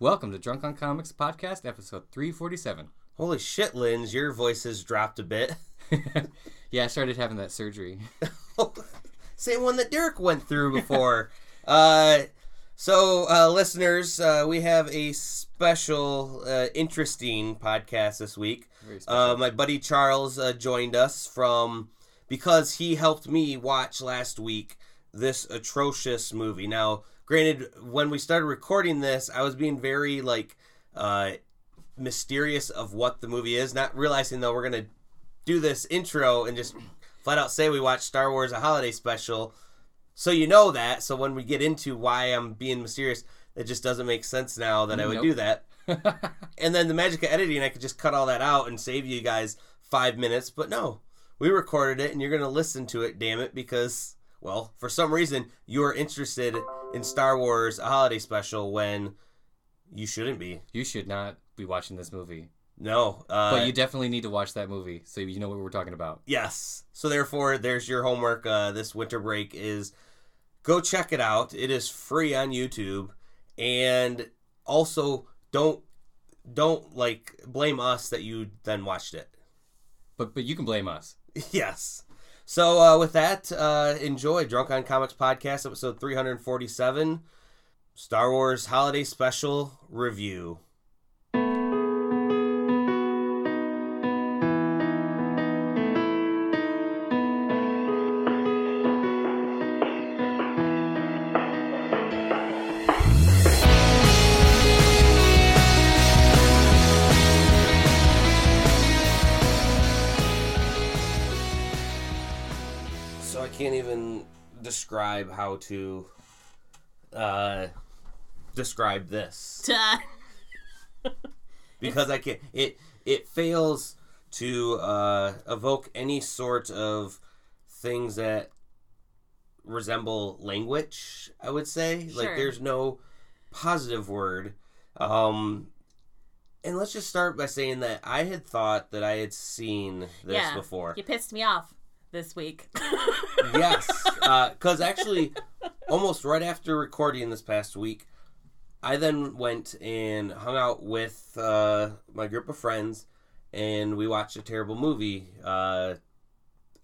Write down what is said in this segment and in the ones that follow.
Welcome to Drunk on Comics Podcast, episode 347. Holy shit, Linz, your voice has dropped a bit. yeah, I started having that surgery. Same one that Derek went through before. uh, so, uh, listeners, uh, we have a special, uh, interesting podcast this week. Uh, my buddy Charles uh, joined us from because he helped me watch last week this atrocious movie. Now, granted, when we started recording this, I was being very like uh, mysterious of what the movie is, not realizing though we're gonna do this intro and just flat out say we watched Star Wars: A Holiday Special, so you know that. So when we get into why I'm being mysterious, it just doesn't make sense now that I would Nope. do that. And then the magic of editing, I could just cut all that out and save you guys five minutes. But no, we recorded it and you're going to listen to it, damn it, because, well, for some reason, you are interested in Star Wars, a holiday special, when you shouldn't be. you should not be watching this movie. No. Uh, But you definitely need to watch that movie so you know what we're talking about. Yes. So therefore, there's your homework. Uh, this winter break is go check it out. It is free on YouTube, and also don't don't like blame us that you then watched it. But but you can blame us. yes. So uh, with that, uh, enjoy Drunk on Comics podcast episode 347, Star Wars Holiday Special review. Can't even describe how to uh, describe this because I can't. It it fails to uh, evoke any sort of things that resemble language. I would say like there's no positive word. Um, and let's just start by saying that I had thought that I had seen this yeah. before. You pissed me off this week. yes, because actually, almost right after recording this past week, I then went and hung out with uh, my group of friends, and we watched a terrible movie uh,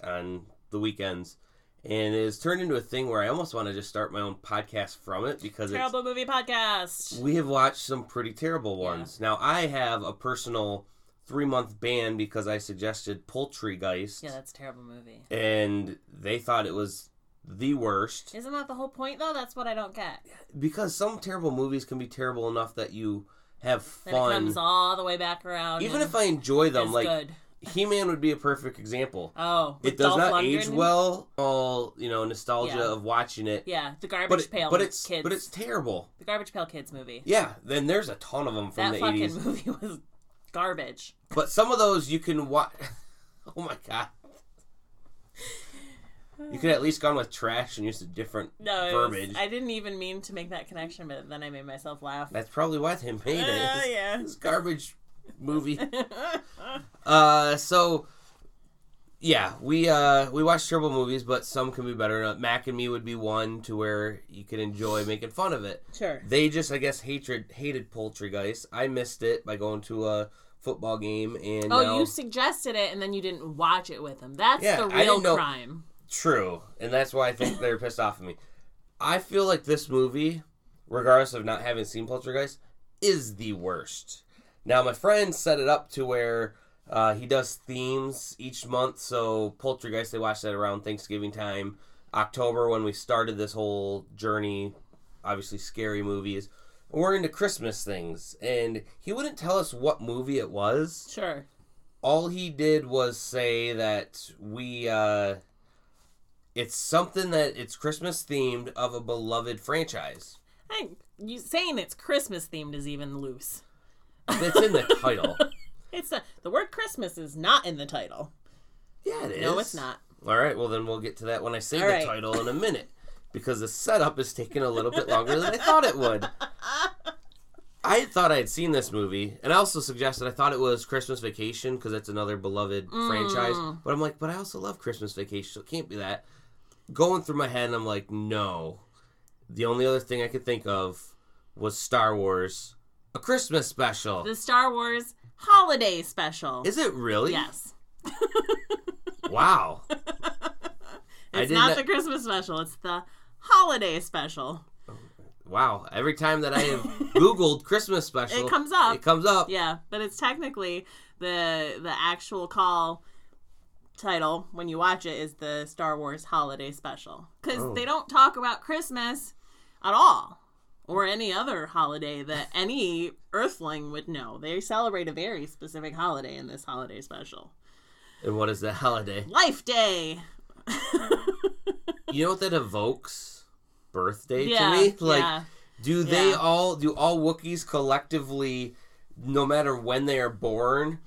on the weekends. And it has turned into a thing where I almost want to just start my own podcast from it because it's, Terrible movie podcast. we have watched some pretty terrible Yeah. ones. Now I have a personal three month ban because I suggested Poultrygeist, Yeah, that's a terrible movie. and they thought it was the worst. Isn't that the whole point though? That's what I don't get. because some terrible movies can be terrible enough that you have Then it comes all the way back around. Even if I enjoy them, like good. He Man would be a perfect example. Oh, It does Dolph not Lundgren age well. All you know, nostalgia Yeah. of watching it. Yeah, the garbage But it- pail but it's kids. but it's terrible. the garbage pail kids movie. Yeah, then there's a ton of them from that the fucking eighties. movie was garbage. But some of those you can watch. oh my god! You could at least gone with trash and used a different No, it was- verbiage. I didn't even mean to make that connection, but then I made myself laugh. That's probably why they made it. Uh, yeah. It's garbage movie. Uh, so yeah, we uh we watch terrible movies, but some can be better. Uh, Mac and Me would be one to where you could enjoy making fun of it. Sure. They just, I guess, hatred hated Poultrygeist. I missed it by going to a football game, and Oh, now- you suggested it and then you didn't watch it with them. That's Yeah, the real crime. true, and that's why I think they're pissed off at me. I feel like this movie, regardless of not having seen Poultrygeist, is the worst. Now, my friend set it up to where uh, he does themes each month. So, Poultrygeist, they watch that around Thanksgiving time. October, when we started this whole journey, obviously scary movies. We're into Christmas things. And he wouldn't tell us what movie it was. Sure. All he did was say that we, uh, it's something that it's Christmas themed of a beloved franchise. I you saying it's Christmas themed is even loose. It's in the title. It's a, the word Christmas is not in the title. Yeah, it is. No, it's not. All right, well then we'll get to that when I say All the right. title in a minute, because the setup is taking a little bit longer than I thought it would. I thought I had seen this movie, and I also suggested I thought it was Christmas Vacation because it's another beloved mm. franchise. But I'm like, but I also love Christmas Vacation, so it can't be that. Going through my head, and I'm like, no. The only other thing I could think of was Star Wars: a Christmas special. the Star Wars Holiday Special. Is it really? yes. Wow. It's not the Christmas special, it's the Holiday Special. Wow. Every time that I have Googled Christmas special, It comes up. It comes up. Yeah, but it's technically the the actual call title when you watch it is the Star Wars Holiday Special because Oh. they don't talk about Christmas at all or any other holiday that any Earthling would know. They celebrate a very specific holiday in this holiday special, And what is the holiday? Life Day. You know what that evokes? Birthday yeah, to me? Like, yeah. do they Yeah. all, do all Wookiees collectively, no matter when they are born,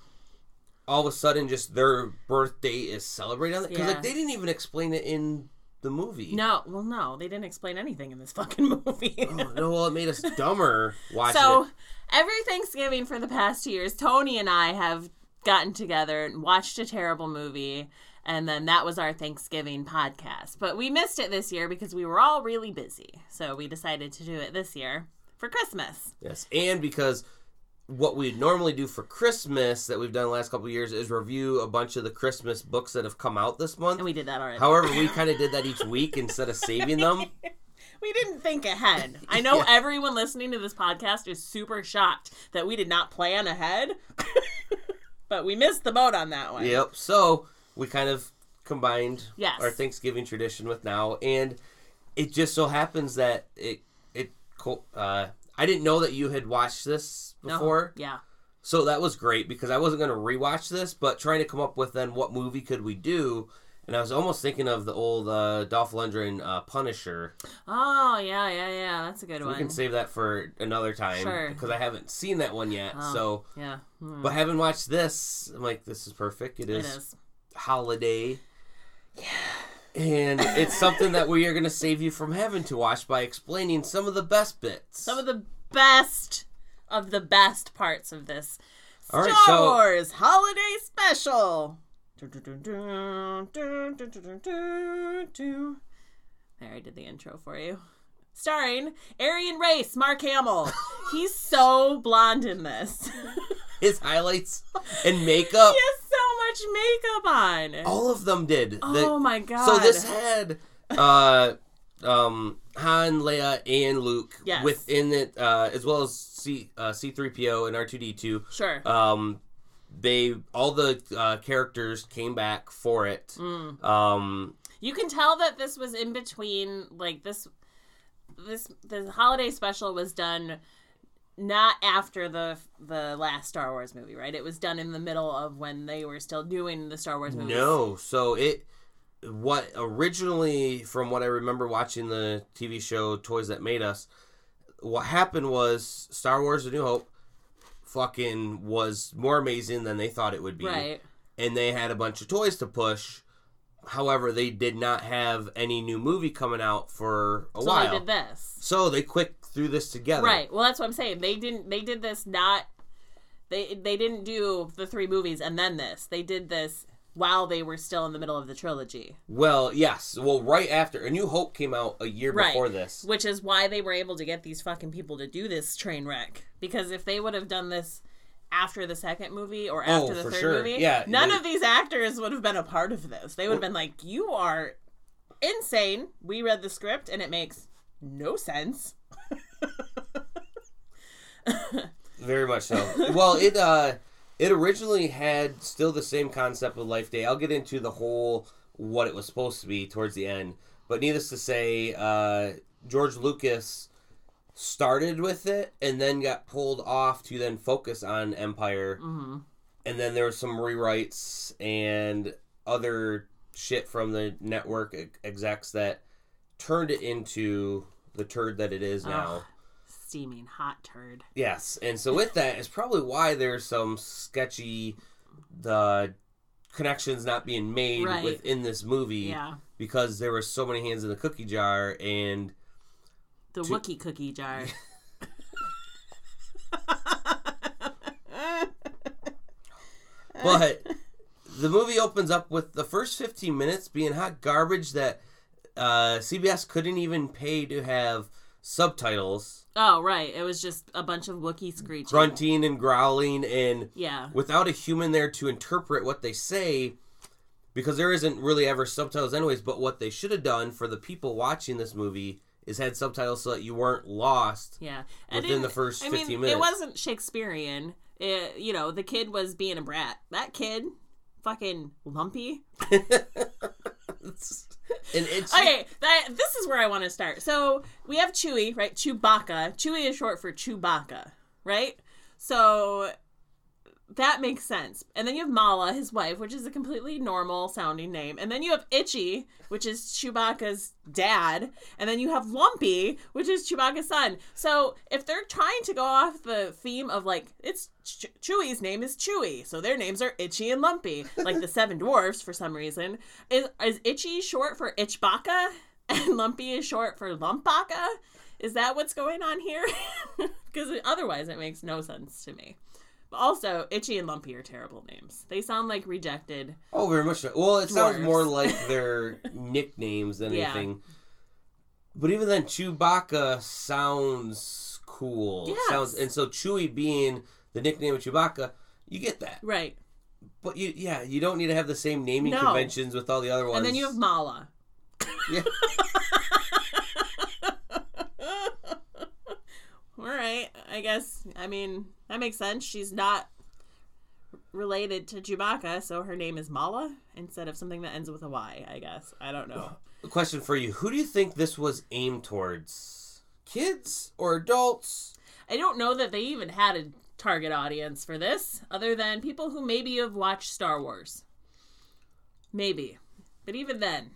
all of a sudden just their birthday is celebrated? Because, like, they didn't even explain it in the movie. No, well, no, they didn't explain anything in this fucking movie. Oh, no, well, it made us dumber watching So it. every Thanksgiving for the past two years, Tony and I have gotten together and watched a terrible movie, and then that was our Thanksgiving podcast. But we missed it this year because we were all really busy. So we decided to do it this year for Christmas. Yes, and because what we normally do for Christmas that we've done the last couple of years is review a bunch of the Christmas books that have come out this month. And we did that already. However, we kind of did that each week instead of saving them. we didn't think ahead. I know Yeah. everyone listening to this podcast is super shocked that we did not plan ahead. but we missed the boat on that one. Yep. So we kind of combined Yes. our Thanksgiving tradition with now, and it just so happens that it it uh, I didn't know that you had watched this No. before, Yeah. so that was great because I wasn't going to rewatch this, but trying to come up with then what movie could we do. And I was almost thinking of the old uh, Dolph Lundgren uh, Punisher. Oh, yeah, yeah, yeah. That's a good We one. We can save that for another time Sure. because I haven't seen that one yet. Oh. So, yeah. Hmm. but having watched this, I'm like, this is perfect. It It is, is. holiday. Yeah. And it's something that we are going to save you from having to watch by explaining some of the best bits. some of the best of the best parts of this All right, Star so- Wars Holiday Special. There, I did the intro for you. Starring Arian Race, Mark Hamill. He's so blonde in this. His highlights and makeup, He has so much makeup on. all of them did. The- oh my god. So this had uh um Han, Leia, and Luke Yes. within it, uh, as well as C uh, C3PO and R2D2. Sure. Um they all the uh, characters came back for it. Mm. Um You can tell that this was in between like this this the holiday special was done not after the the last Star Wars movie, right? It was done in the middle of when they were still doing the Star Wars movies. no, so it what originally from what I remember watching the TV show Toys That Made Us, what happened was Star Wars: A New Hope fucking was more amazing than they thought it would be. Right. and they had a bunch of toys to push. However, they did not have any new movie coming out for a while. So while. they did this. So they quick threw this together. Right. Well, that's what I'm saying. They didn't they did this not they they didn't do the three movies and then this. They did this while they were still in the middle of the trilogy. Well, yes. Well, right after A New Hope came out a year Right. before this. Which is why they were able to get these fucking people to do this train wreck. Because if they would have done this after the second movie or after Oh, the third sure. movie, Yeah, none they- of these actors would have been a part of this. They would have been like, "You are insane. We read the script and it makes no sense." Very much so. well, it uh it originally had still the same concept of Life Day. I'll get into the whole what it was supposed to be towards the end. But needless to say, uh George Lucas started with it and then got pulled off to then focus on Empire. hmm And then there was some rewrites and other shit from the network ex- execs that turned it into the turd that it is now. Ugh. Steaming hot turd. Yes, and so with that is probably why there's some sketchy the connections not being made Right. within this movie Yeah. because there were so many hands in the cookie jar and The To- Wookie cookie jar. but the movie opens up with the first 15 minutes being hot garbage that uh, CBS couldn't even pay to have subtitles, Oh, right. It was just a bunch of Wookiee screeching. grunting and growling, and Yeah. without a human there to interpret what they say, because there isn't really ever subtitles, anyways. But what they should have done for the people watching this movie is had subtitles so that you weren't lost. Yeah. Within in- the first I 15 mean, minutes. It wasn't Shakespearean. It, you know, the kid was being a brat. That kid, fucking lumpy. and it's Okay, that this is where I want to start. So we have Chewie, right? Chewbacca. Chewie is short for Chewbacca, right? So that makes sense. And then you have Mala, his wife, which is a completely normal sounding name. And then you have Itchy, which is Chewbacca's dad. And then you have Lumpy, which is Chewbacca's son. So if they're trying to go off the theme of like, it's Ch- Chewie's name is Chewie, so their names are Itchy and Lumpy, like the Seven Dwarfs for some reason. Is is Itchy short for Itchbaka, and Lumpy is short for Lumpaka? Is that what's going on here? Because otherwise, it makes no sense to me. Also, Itchy and Lumpy are terrible names. They sound like rejected. Oh, very much so. Well, it sounds more like their nicknames than Yeah. anything. But even then, Chewbacca sounds cool. Yes. Sounds and so Chewie being the nickname of Chewbacca, you get that. Right. But you, yeah, you don't need to have the same naming No. conventions with all the other ones. And then you have Mala. Yeah. All right. I guess, I mean, that makes sense. She's not related to Chewbacca, so her name is Mala instead of something that ends with a Y, I guess. I don't know. A question for you: Who do you think this was aimed towards? Kids or adults? I don't know that they even had a target audience for this, other than people who maybe have watched Star Wars. Maybe. But even then,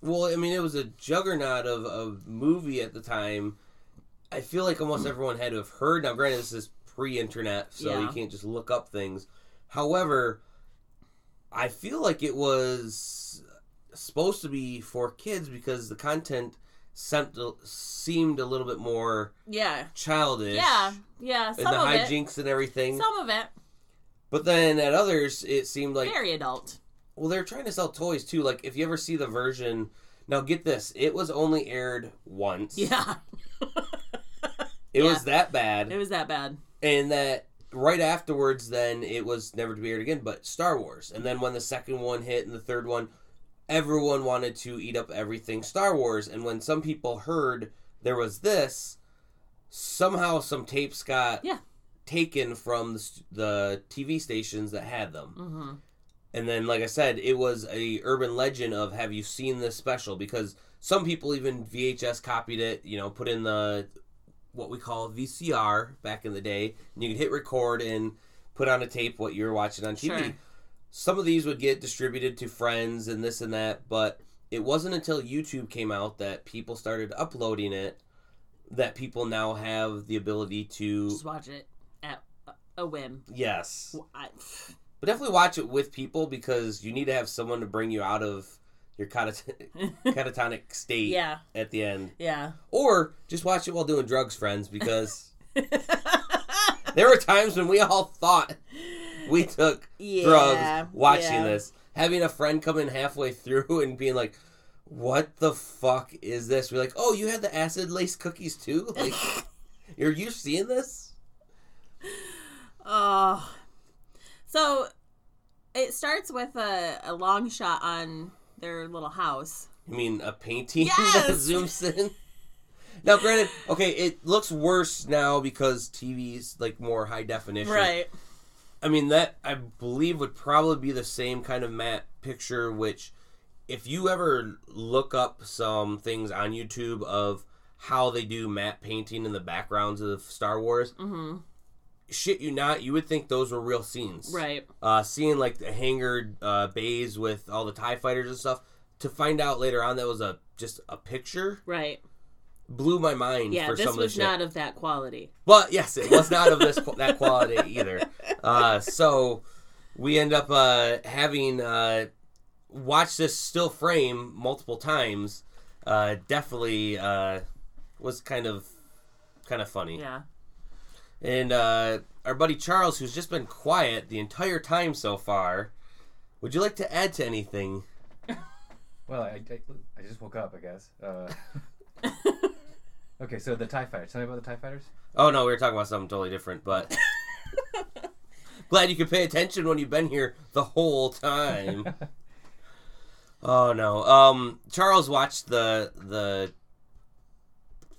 Well, I mean, it was a juggernaut of a movie at the time. I feel like almost everyone had to have heard. Now, granted, this is pre-internet, so you can't just look up things. However, I feel like it was supposed to be for kids because the content seemed seemed a little bit more yeah. childish. Yeah. Yeah. and the of it. hijinks and everything. Some of it. But then at others, it seemed like Very adult. well, they're trying to sell toys too. Like if you ever see the version, now get this, it was only aired once. Yeah. It Yeah. was that bad, It was that bad. And that right afterwards, then it was never to be aired again. But Star Wars, and then when the second one hit and the third one, everyone wanted to eat up everything Star Wars. And when some people heard there was this, somehow some tapes got Yeah. taken from the, the TV stations that had them. hmm And then, like I said, it was a urban legend of have you seen this special? Because some people even VHS copied it, you know, put in the what we call VCR back in the day, and you could hit record and put on a tape what you were watching on TV. Sure. Some of these would get distributed to friends and this and that, but it wasn't until YouTube came out that people started uploading it that people now have the ability to Just watch it at a- whim. yes I, But definitely watch it with people because you need to have someone to bring you out of your catat- catatonic state yeah. at the end. Yeah. Or just watch it while doing drugs, friends, because there were times when we all thought we took Yeah, drugs watching yeah. this. Having a friend come in halfway through and being like, what the fuck is this? We're like, oh, you had the acid lace cookies too? Like, are you seeing this? Oh. So it starts with a, a long shot on their little house. You mean a painting that zooms in? Now, granted, okay, it looks worse now because TV's like more high definition. Right? I mean, that I believe would probably be the same kind of matte picture. Which, if you ever look up some things on YouTube of how they do matte painting in the backgrounds of Star Wars, Mm-hmm. Shit you not, you would think those were real scenes. Right. Uh, seeing like the hangar uh, bays with all the Tie fighters and stuff, to find out later on that was a just a picture Right. blew my mind Yeah, for this some of the was shit. not of that quality. But yes, it was not of this that quality either. Uh, so we end up uh, having uh, watched this still frame multiple times. Uh, definitely uh, was kind of kind of funny. Yeah. And uh, our buddy Charles, who's just been quiet the entire time so far, would you like to add to anything? Well, I, I, I just woke up, I guess. Uh, Okay, so the Tie Fighters. Tell me about the Tie Fighters. Oh no, we were talking about something totally different, but glad you could pay attention when you've been here the whole time. oh no. Um Charles watched the the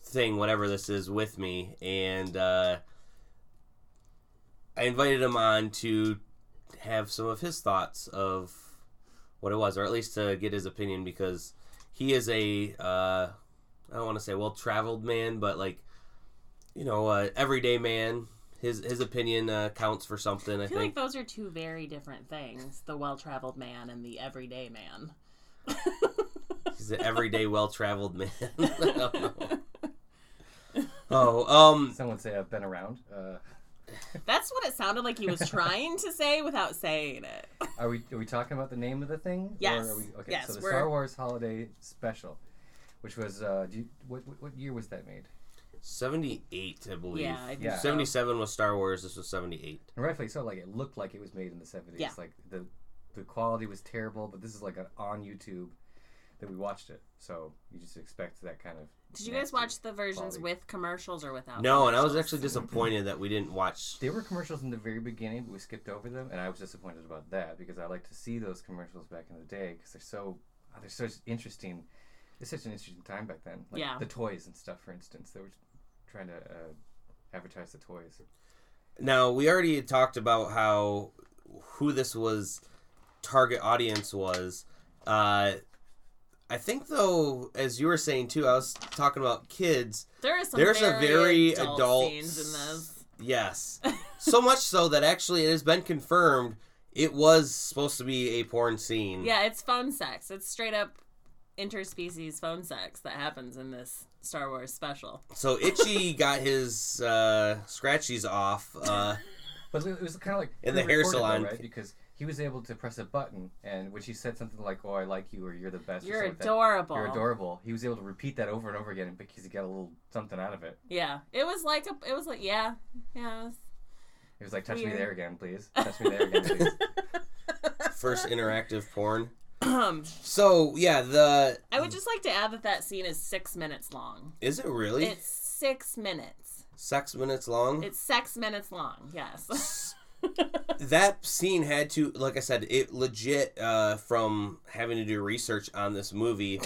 thing, whatever this is, with me, and uh I invited him on to have some of his thoughts of what it was, or at least to get his opinion because he is a uh I don't want to say well traveled man, but like you know, uh, everyday man. His his opinion uh, counts for something. I, I feel think. like those are two very different things: the well-traveled man and the everyday man. He's an everyday, well traveled man. I don't know. oh, um, Some would say I've been around. Uh, That's what it sounded like he was trying to say without saying it. are we are we talking about the name of the thing? Yes. Or are we, okay. Yes, so the we're- Star Wars Holiday Special, which was uh, do you, what, what what year was that made? seventy eight, I believe. Yeah, I think Yeah. so. Seventy seven was Star Wars. This was seventy eight. And rightfully so. Like it looked like it was made in the seventies. Yeah. Like the the quality was terrible, but this is like a, on YouTube that we watched it. So you just expect that kind of. Did you guys watch the versions quality. with commercials or without? No, and I was actually disappointed that we didn't watch. There were commercials in the very beginning, but we skipped over them, and I was disappointed about that because I like to see those commercials back in the day because they're so oh, they're such interesting. It's such an interesting time back then. Like Yeah. The toys and stuff, for instance, they were trying to uh, advertise the toys. Now we already had talked about how who this was target audience was. Uh, I think though, as you were saying too, I was talking about kids. There is some There's very a very adult, adult scenes in this. Yes. so much so that actually it has been confirmed it was supposed to be a porn scene. Yeah, it's phone sex. It's straight up interspecies phone sex that happens in this Star Wars special. So Itchy got his uh, scratchies off. Uh, But it was kind of like In the hair pre-recorded, though, salon. right? Because he was able to press a button, and when she said something like "Oh, I like you" or "You're the best," You're something like that, adorable. You're adorable. He was able to repeat that over and over again because he got a little something out of it. Yeah, it was like a. It was like yeah, yeah. It was, He was like, "Touch me there again, please. Touch me there again, please." first interactive porn. Um, So yeah, the I would just like to add that that scene is six minutes long. is it really It's six minutes. six minutes long? It's six minutes long. Yes. That scene had to like i said it legit uh from having to do research on this movie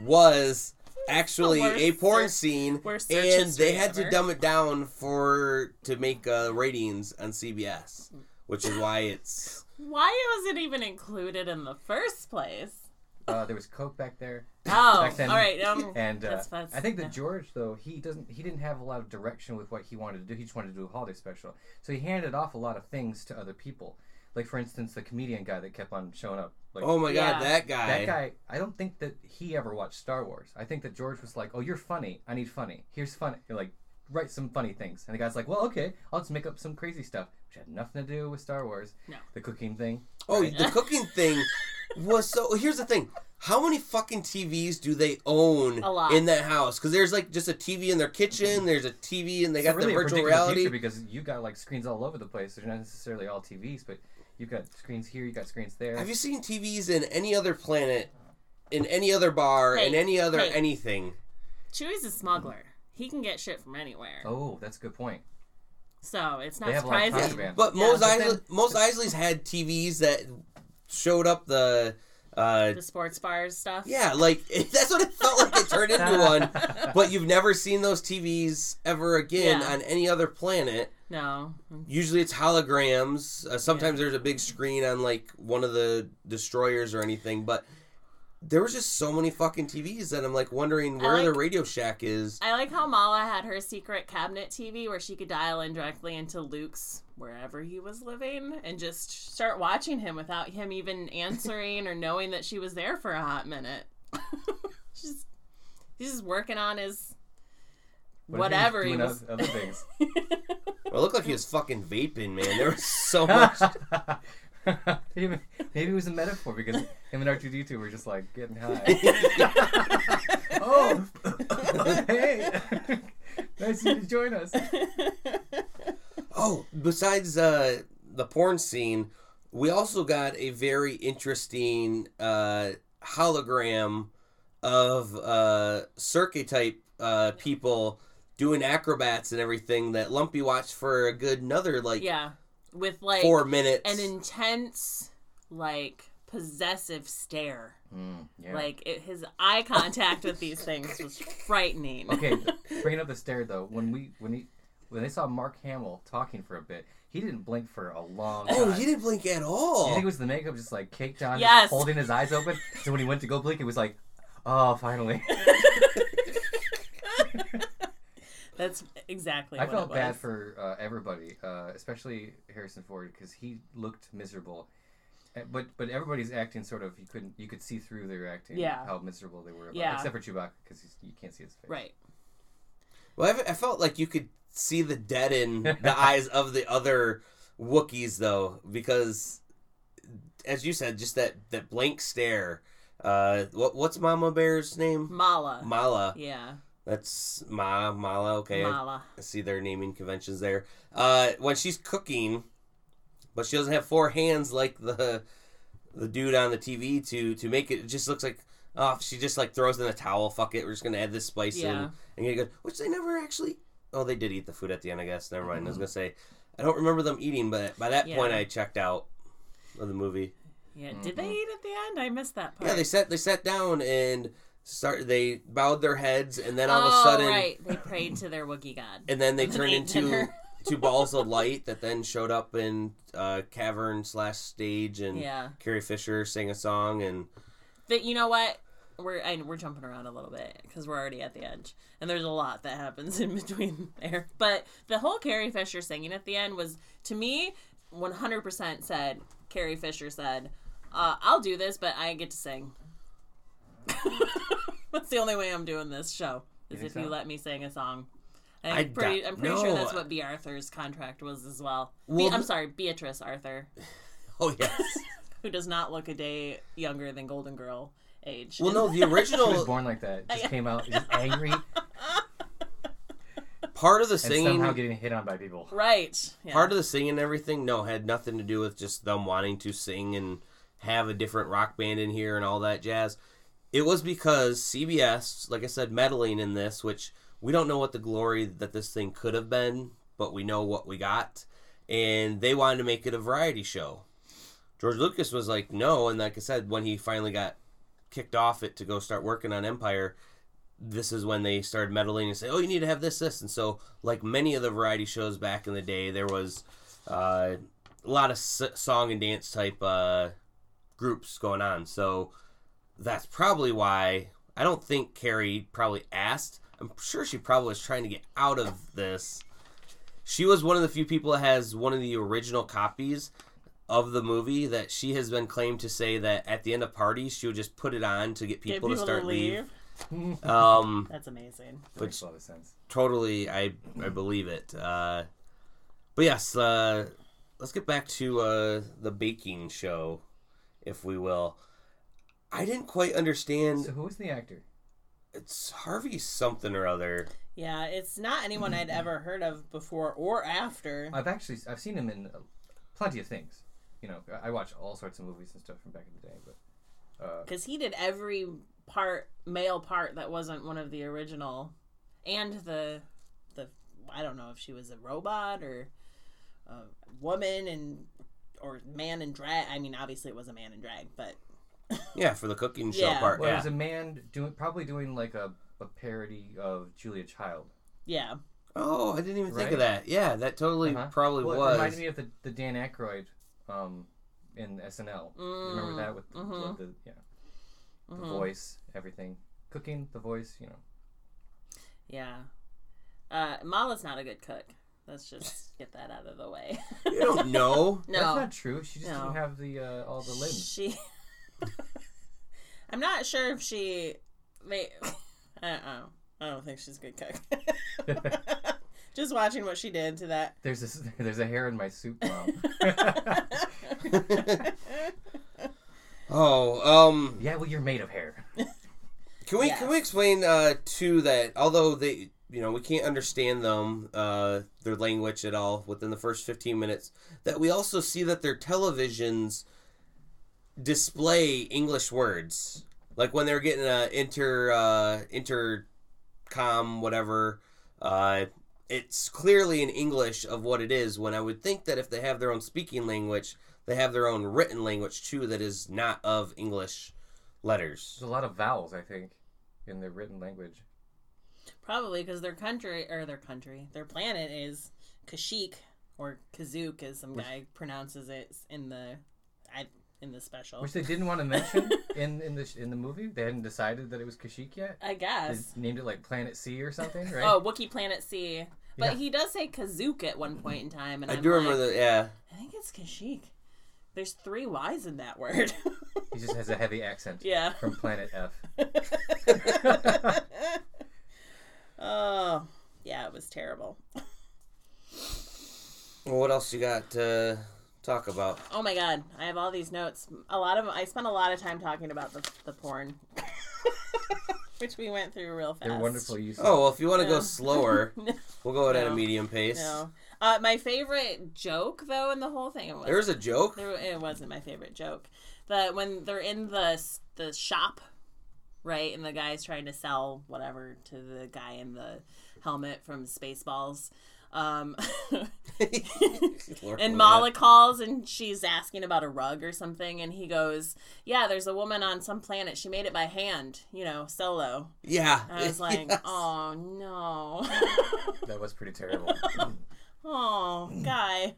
was actually worst a porn scene and they had ever. to dumb it down for to make uh, ratings on cbs which is why it's Why it was it even included in the first place? Uh, there was coke back there, Oh, Back then- all right. Um, and uh, That's- that's- I think that yeah. George though he doesn't he didn't have a lot of direction with what he wanted to do. He just wanted to do a holiday special, so he handed off a lot of things to other people. Like for instance, the comedian guy that kept on showing up. Like, oh my Yeah. god that guy That guy, I don't think that he ever watched Star Wars. I think that George was like, "Oh, you're funny. I need funny. Here's funny. You're like, write some funny things." And the guy's like, "Well, okay. I'll just make up some crazy stuff, which had nothing to do with Star Wars." No. The cooking thing. oh right? the cooking thing was so here's the thing how many fucking tvs do they own A lot. in that house because there's like just a tv in their kitchen there's a tv and they It's got really the a virtual predictable reality future because you got like screens all over the place. They're not necessarily all TVs, but you've got screens here, you got screens there. Have you seen TVs in any other planet, in any other bar, in any other hey. anything? Chewie's a smuggler. He can get shit from anywhere. Oh, that's a good point. So it's not They have a lot of surprising. contraband. But Yeah, Mos but Eisley, then- Mos Eisley's had TVs that showed up the. Uh, the sports bars stuff. yeah, like that's what it felt like it turned into one. But you've never seen those TVs ever again Yeah. on any other planet. No. Usually it's holograms. Uh, sometimes there's a big screen on like one of the destroyers or anything. But there was just so many fucking TVs that I'm like wondering I where the Radio Shack is. I like how Mala had her secret cabinet TV where she could dial in directly into Luke's wherever he was living and just start watching him without him even answering or knowing that she was there for a hot minute. just he's just working on his What if he was whatever he was. other things. Well, it looked like he was fucking vaping, man. There was so much. maybe, maybe it was a metaphor because him and R2D2 were just like getting high. oh, hey, nice of you to join us. oh, besides uh, the porn scene, we also got a very interesting uh, hologram of uh, circuit type uh, people doing acrobats and everything that Lumpy watched for a good another like Yeah. With like four minutes. an intense, like possessive stare. Mm, yeah. Like it, his eye contact with these things was frightening. okay, bringing up the stare though. When we when he when they saw Mark Hamill talking for a bit, he didn't blink for a long time. oh, he didn't blink at all. You all. think it was the makeup just like caked on, Yes. holding his eyes open? So when he went to go blink, it was like, oh, finally. That's exactly. I what felt it bad for uh, everybody, uh, especially Harrison Ford, because he looked miserable. Uh, But but everybody's acting sort of you couldn't you could see through their acting Yeah. how miserable they were about, Yeah. except for Chewbacca because you can't see his face. right. Well, I, I felt like you could see the dead in the eyes of the other Wookiees, though, because, as you said, just that, that blank stare. Uh, what what's Mama Bear's name? Mala. Mala. yeah. That's Ma Mala. Okay, Mala. I see their naming conventions there. Uh, when she's cooking, but she doesn't have four hands like the the dude on the TV to to make it. It just looks like oh, she just like throws in a towel. Fuck it, we're just gonna add this spice Yeah. in, and you go, which they never actually. Oh, they did eat the food at the end, I guess. Never mind. I was Mm-hmm. gonna say, I don't remember them eating, but by that point, I checked out of the movie. Yeah. Did they eat at the end? I missed that part. Mm-hmm. Yeah, they sat they sat down and start. They bowed their heads, and then all oh, of a sudden, right. They prayed to their Wookiee god. and then they turned into two balls of light that then showed up in uh, cavern slash stage, and Yeah. Carrie Fisher sang a song, and But you know what? We're we're jumping around a little bit because we're already at the edge, and there's a lot that happens in between there. But the whole Carrie Fisher singing at the end was, to me, 100% said. Carrie Fisher said, uh, "I'll do this, but I get to sing." that's the only way I'm doing this show is think if you let me sing a song. And I I'm pretty, I'm pretty sure that's what Bea Arthur's contract was as well. Well, Bea, I'm sorry, Beatrice Arthur, oh yes, who does not look a day younger than Golden Girl age. well no, the She was original born like that. Just came out just angry part of the and singing, somehow getting hit on by people. Right. Yeah. part of the singing and everything, no, had nothing to do with just them wanting to sing and have a different rock band in here and all that jazz. It was because CBS, like I said, meddling in this, which we don't know what the glory that this thing could have been, but we know what we got. And they wanted to make it a variety show. George Lucas was like, no. And like I said, when he finally got kicked off it to go start working on Empire, this is when they started meddling and say, "Oh, you need to have this, this." And so, like many of the variety shows back in the day, there was uh, a lot of song and dance type uh, groups going on. So that's probably why I don't think Carrie probably asked. I'm sure she probably was trying to get out of this. She was one of the few people that has one of the original copies of the movie that she has been claimed to say that at the end of parties she would just put it on to get Get people, to start leave. leave. Um, That's amazing. That makes a lot of sense. totally, I I believe it. Uh, but yes, uh, let's get back to uh, the baking show, if we will. I didn't quite understand. So who was the actor? It's Harvey something or other. Yeah, it's not anyone I'd ever heard of before or after. I've actually I've seen him in uh, plenty of things. You know, I watch all sorts of movies and stuff from back in the day, but uh, Because he did every part, male part that wasn't one of the original. And the, the I don't know if she was a robot or a woman and, or man in drag. I mean, obviously it was a man in drag, but Yeah, for the cooking show Yeah. part. well, it yeah. was a man doing probably doing like a, a parody of Julia Child. yeah. Oh, I didn't even think Right? of that. Yeah, that totally Uh-huh. probably well, It was. reminded me of the, the Dan Aykroyd um, in SNL. Remember that with the, mhm. the yeah, the Mhm. voice, everything, cooking, the voice. You know, Yeah. Uh, Mala's not a good cook. Let's just get that out of the way. you don't know. no. that's not true. She just No. didn't have the uh, all the limbs. She. I'm not sure if she. May. I don't know. I don't think she's a good cook. Just watching what she did to that. There's this, there's a hair in my soup, mom. Oh, um, yeah, well, you're made of hair. Can we Yes. can we explain uh too that although they you know we can't understand them uh their language at all within the first 15 minutes that we also see that their televisions display English words like when they're getting uh inter uh inter com whatever. Uh, it's clearly in English of what it is. When I would think that if they have their own speaking language, they have their own written language too that is not of English letters. There's a lot of vowels, I think, in the written language. Probably because their country or their country, their planet is Kashyyyk or Kazook, as some guy pronounces it in the, I in the special. Which they didn't want to mention in in the in the movie. They hadn't decided that it was Kashyyyk yet. I They guess. named it like Planet C or something, right? Oh, Wookie Planet C. But Yeah. he does say Kazook at one point in time, and I I'm do remember that. Yeah, I think it's Kashyyyk. There's three Y's in that word. He just has a heavy accent yeah. from Planet F. oh, yeah, it was terrible. Well, what else you got to talk about? Oh my god, I have all these notes. A lot of I spent a lot of time talking about the the porn, which we went through real fast. They're wonderful use. Oh well, if you want to Yeah. go slower, we'll go at a medium pace. No, uh, my favorite joke though in the whole thing it was There's a joke. there, it wasn't my favorite joke. The when they're in the the shop, right, and the guy's trying to sell whatever to the guy in the helmet from Spaceballs. Um, and yeah. Mala calls and she's asking about a rug or something, and he goes, "Yeah, there's a woman on some planet. She made it by hand, you know, solo." Yeah. And I was like, Yes. "Oh no, That was pretty terrible. oh guy."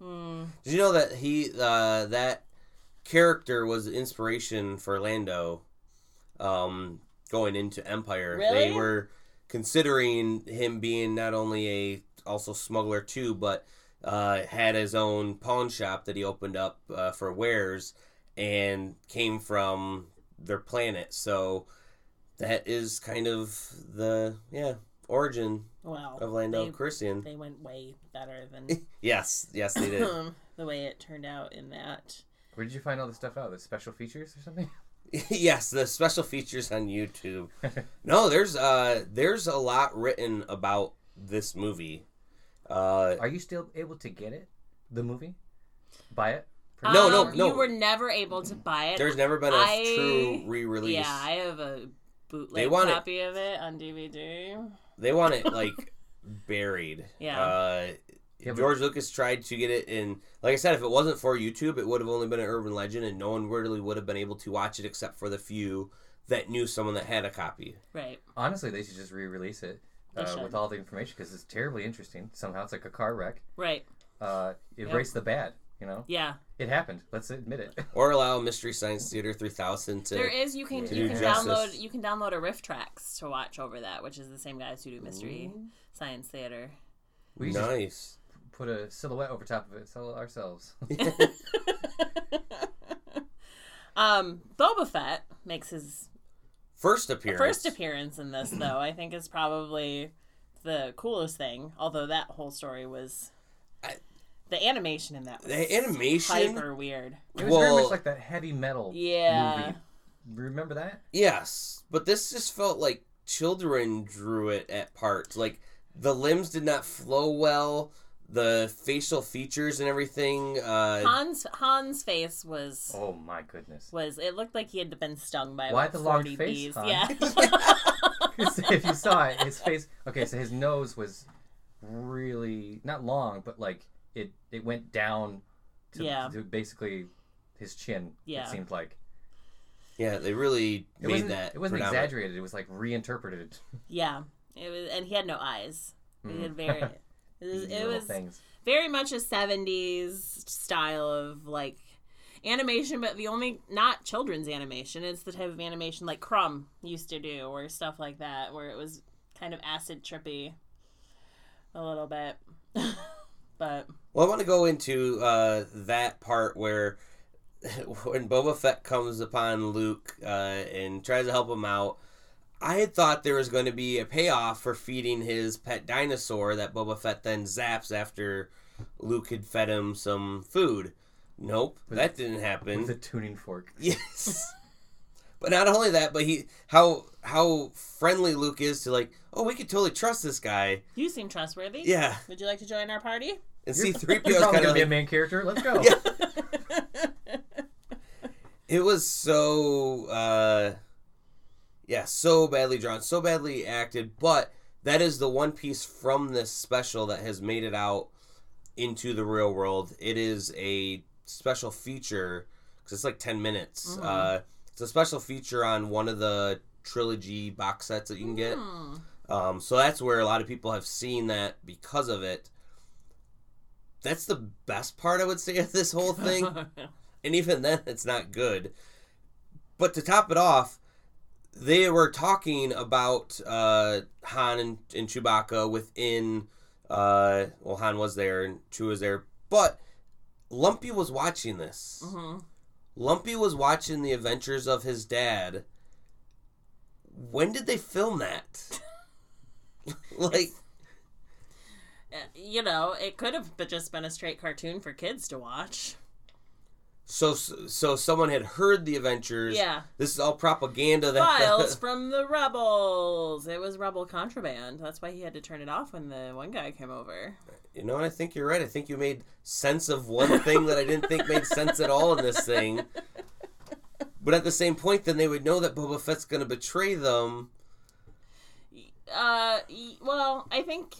Hmm. Did you know that he uh, that character was inspiration for Lando um, going into Empire? They were considering him being not only a also smuggler too, but uh, had his own pawn shop that he opened up uh, for wares and came from their planet. So that is kind of the yeah origin Well, of Lando they, Calrissian. they went way better than Yes, yes, they did. the way it turned out in that. Where did you find all this stuff out? The special features or something? yes, the special features on YouTube. No, there's uh there's a lot written about this movie. Uh Are you still able to get it? The movie? Buy it? For- No, no, Um, no. You were never able to buy it. there's never been a I- true re-release. Yeah, I have a bootleg They want it- copy of it on DVD. They want it like buried. Yeah. Uh Yeah, but- George Lucas tried to get it in like I said, if it wasn't for YouTube, it would have only been an urban legend and no one really would have been able to watch it except for the few that knew someone that had a copy. Right. Honestly, they should just re-release it uh, with all the information because it's terribly interesting. Somehow it's like a car wreck. Right. Uh, erase the bad. You know, Yeah. it happened. Let's admit it. Or allow Mystery Science Theater 3000 to There is you can To you can justice. download you can download a RiffTrax to watch over that, which is the same guys who do Mystery Science Theater. We just nice. Put a silhouette over top of it, sell it ourselves. um, Boba Fett makes his First appearance. first appearance in this, though. I think is probably the coolest thing. Although that whole story was, I- the animation in that was The animation? hyper weird. It was very much like that heavy metal Yeah. movie. Remember that? Yes, but this just felt like children drew it at parts. Like the limbs did not flow well. The facial features and everything. Uh, Hans Hans' face was Oh my goodness! was it looked like he had been stung by Why about the long face, bees. Han? Yeah. if you saw it, his face. Okay, so his nose was really not long, but like it it went down to, Yeah. to basically his chin. Yeah. It seemed like yeah, they really it made that. it wasn't exaggerated. It was like reinterpreted. yeah. It was and he had no eyes. He had very it was, These it was things. very much a 70s style of like animation but the only not children's animation it's the type of animation like Crumb used to do or stuff like that where it was kind of acid trippy a little bit but Well, I want to go into uh, that part where when Boba Fett comes upon Luke uh, and tries to help him out. I had thought there was going to be a payoff for feeding his pet dinosaur that Boba Fett then zaps after Luke had fed him some food. Nope, that didn't happen. With a tuning fork. Yes. But not only that, but he how how friendly Luke is to like, oh, we could totally trust this guy. you seem trustworthy Yeah, would you like to join our party and You're, C three PO you're is probably kind gonna of be a main character. Let's go. Yeah. it was so uh yeah, so badly drawn, so badly acted, but that is the one piece from this special that has made it out into the real world. It is a special feature because it's like 10 minutes. Mhm. Uh, it's a special feature on one of the trilogy box sets that you can get. Hmm. Um, so that's where a lot of people have seen that because of it. That's the best part, I would say, of this whole thing. and even then, it's not good. But to top it off, they were talking about uh, Han and, and Chewbacca within. Uh, well, Han was there and Chewie was there, but Lumpy was watching this. Mhm. Lumpy was watching the adventures of his dad. When did they film that? like, Uh, You know, it could have just been a straight cartoon for kids to watch. So so someone had heard the adventures. Yeah. This is all propaganda that Files from the rebels. It was rebel contraband. That's why he had to turn it off when the one guy came over. You know, and I think you're right. I think you made sense of one thing that I didn't think made sense at all in this thing. But at the same point, then they would know that Boba Fett's going to betray them. Uh, well, I think,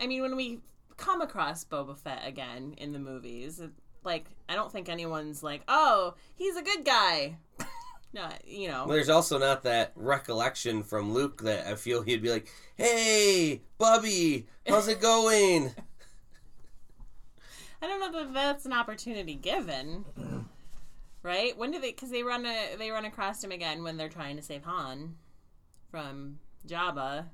I mean, when we come across Boba Fett again in the movies, like, I don't think anyone's like, oh, he's a good guy. no, you know. There's also not that recollection from Luke that I feel he'd be like, "Hey, Bubby, how's it going?" I don't know that that's an opportunity given. Right? When do they? Because they run a they run across him again when they're trying to save Han from Jabba,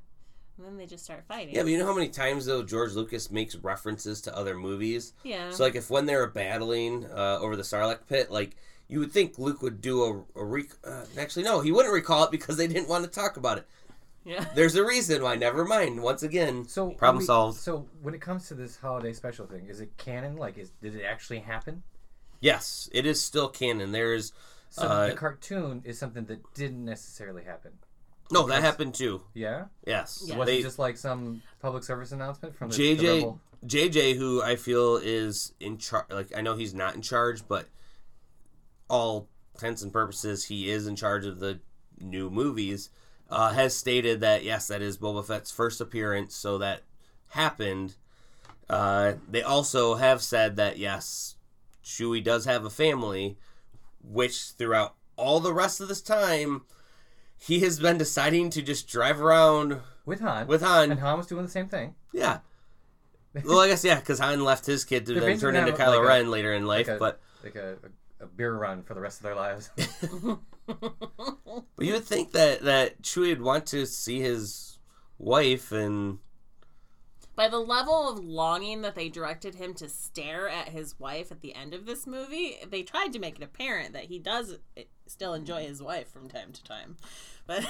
and then they just start fighting. yeah, but you know how many times though George Lucas makes references to other movies. yeah. So like if when they were battling uh, over the Sarlacc pit, like you would think Luke would do a, a rec- uh, actually no, he wouldn't recall it because they didn't want to talk about it. yeah. There's a reason why. Never mind. Once again, So Problem we- solved. So when it comes to this holiday special thing, is it canon? Like, is did it actually happen? yes, it is still canon. There's So Uh, the cartoon is something that didn't necessarily happen. No that happened too. Yeah, Yes, Yeah. was They- it just like some public service announcement from the, JJ the rebel- JJ, who I feel is in charge. Like I know he's not in charge, but all intents and purposes, he is in charge of the new movies. Uh, has stated that yes, that is Boba Fett's first appearance, so that happened. Uh, they also have said that yes, Chewie does have a family, which throughout all the rest of this time, he has been deciding to just drive around with Han. with Han. and Han was doing the same thing. Yeah. Well, I guess yeah, because Han left his kid to They're then turn into gonna Kylo have, like, a- Ren later in life. Like a, but like a, a, a beer run for the rest of their lives. but you would think that that Chewie would want to see his wife and By the level of longing that they directed him to stare at his wife at the end of this movie, they tried to make it apparent that he does still enjoy his wife from time to time. But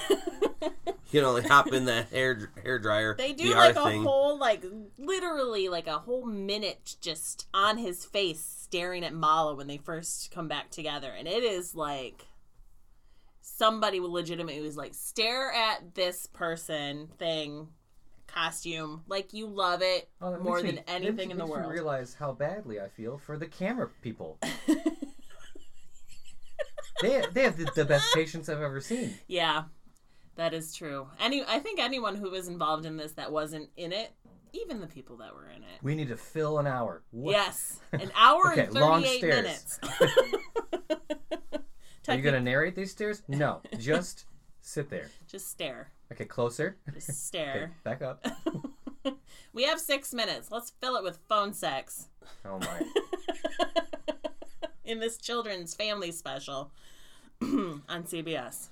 you know like hop in the hair hair dryer they do VR like a thing. whole, like, literally, like a whole minute just on his face staring at Malla when they first come back together. And it is like somebody legitimately was like, stare at this person thing. Costume like you love it Oh, more than me- anything makes- in the makes me world. realize how badly I feel for the camera people. they they have the, the best patience I've ever seen. Yeah, that is true. Any, I think anyone who was involved in this that wasn't in it, even the people that were in it. We need to fill an hour. What? Yes, an hour Okay, and long thirty-eight minutes. Are you gonna narrate these stairs? No, just sit there. Just stare. Okay, closer. Just Okay, stare. back up. we have six minutes. Let's fill it with phone sex Oh my. In this children's family special on CBS.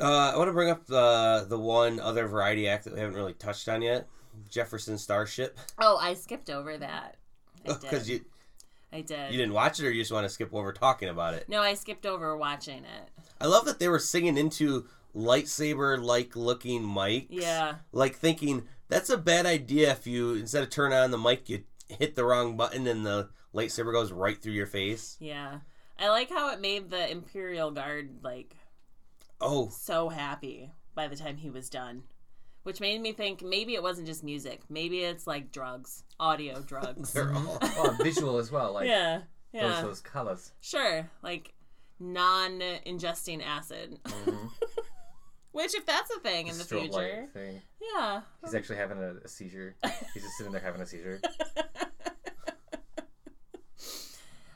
Uh, I want to bring up the the one other variety act that we haven't really touched on yet, Jefferson Starship, Oh, I skipped over that. Because you I did. you didn't watch it or you just want to skip over talking about it. No, I skipped over watching it. I love that they were singing into lightsaber like looking mics. Yeah. Like thinking that's a bad idea if you instead of turn on the mic you hit the wrong button and the lightsaber goes right through your face. Yeah. I like how it made the Imperial Guard like Oh, so happy by the time he was done. Which made me think maybe it wasn't just music. Maybe it's like drugs, audio drugs. they're all Oh, visual as well. Like yeah. Yeah. those those colors. Sure. Like non ingesting acid. Mm-hmm. Which, if that's a thing in the future, thing. yeah. He's actually having a, a seizure. He's just sitting there having a seizure.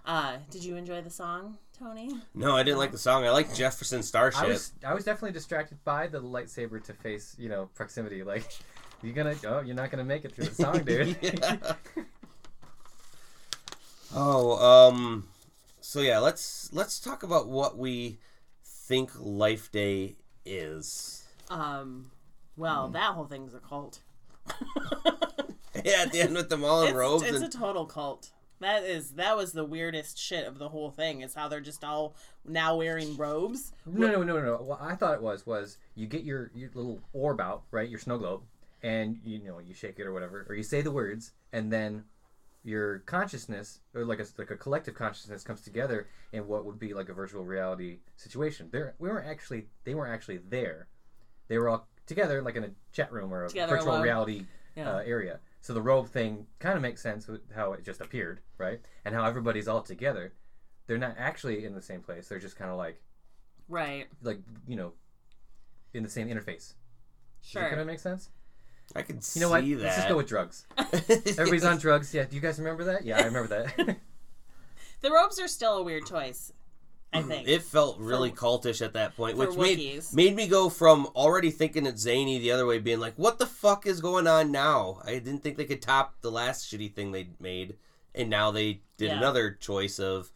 Uh, did you enjoy the song, Tony? No, I didn't like the song. I like Jefferson Starship. I was I was definitely distracted by the lightsaber to face you know proximity. Like you're gonna oh you're not gonna make it through the song, dude. Oh, um, so yeah, let's let's talk about what we think Life Day is. Um, well, that whole thing's a cult. Yeah, at the end with them all in it's, robes it's and a total cult. That is that was the weirdest shit of the whole thing. Is how they're just all now wearing robes. No, no, no, no, no. What I thought it was was you get your, your little orb out, right? Your snow globe, and you know you shake it or whatever, or you say the words, and then your consciousness or like a like a collective consciousness comes together in what would be like a virtual reality situation. There, we weren't actually they weren't actually there. They were all together like in a chat room or a Together virtual alone. reality Yeah. uh, area. So the robe thing kind of makes sense with how it just appeared, right? And how everybody's all together. They're not actually in the same place. They're just kind of like Right. like you know in the same interface. Does that Sure. kind of make sense? I can You know what? see Let's just go with drugs. Everybody's on drugs. Yeah. Do you guys remember that? Yeah, I remember that. The robes are still a weird choice. I mm-hmm. think. It felt really For- cultish at that point, which made, made me go from already thinking it's zany the other way, being like, "What the fuck is going on now?" I didn't think they could top the last shitty thing they made, and now they did Yeah. another choice of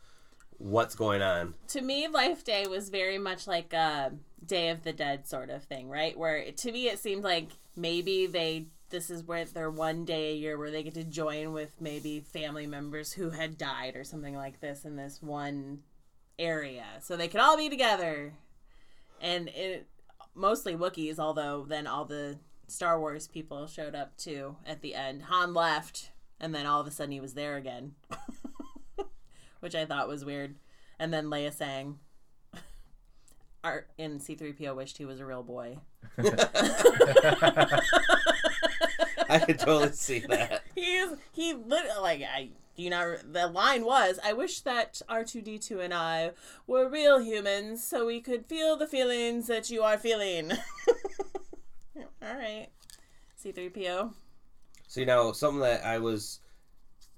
what's going on. to me, Life Day was very much like a Day of the Dead sort of thing, right? Where to me it seemed like maybe they this is where their one day a year where they get to join with maybe family members who had died or something like this in this one area, so they could all be together. And it mostly Wookiees, although then all the Star Wars people showed up too at the end. Han left, and then all of a sudden he was there again, which I thought was weird. And then Leia sang, Art in C3PO wished he was a real boy. I could totally see that. He's he literally like I do you not the line was I wish that R2D2 and I were real humans so we could feel the feelings that you are feeling. All right. C3PO. See now, something that I was.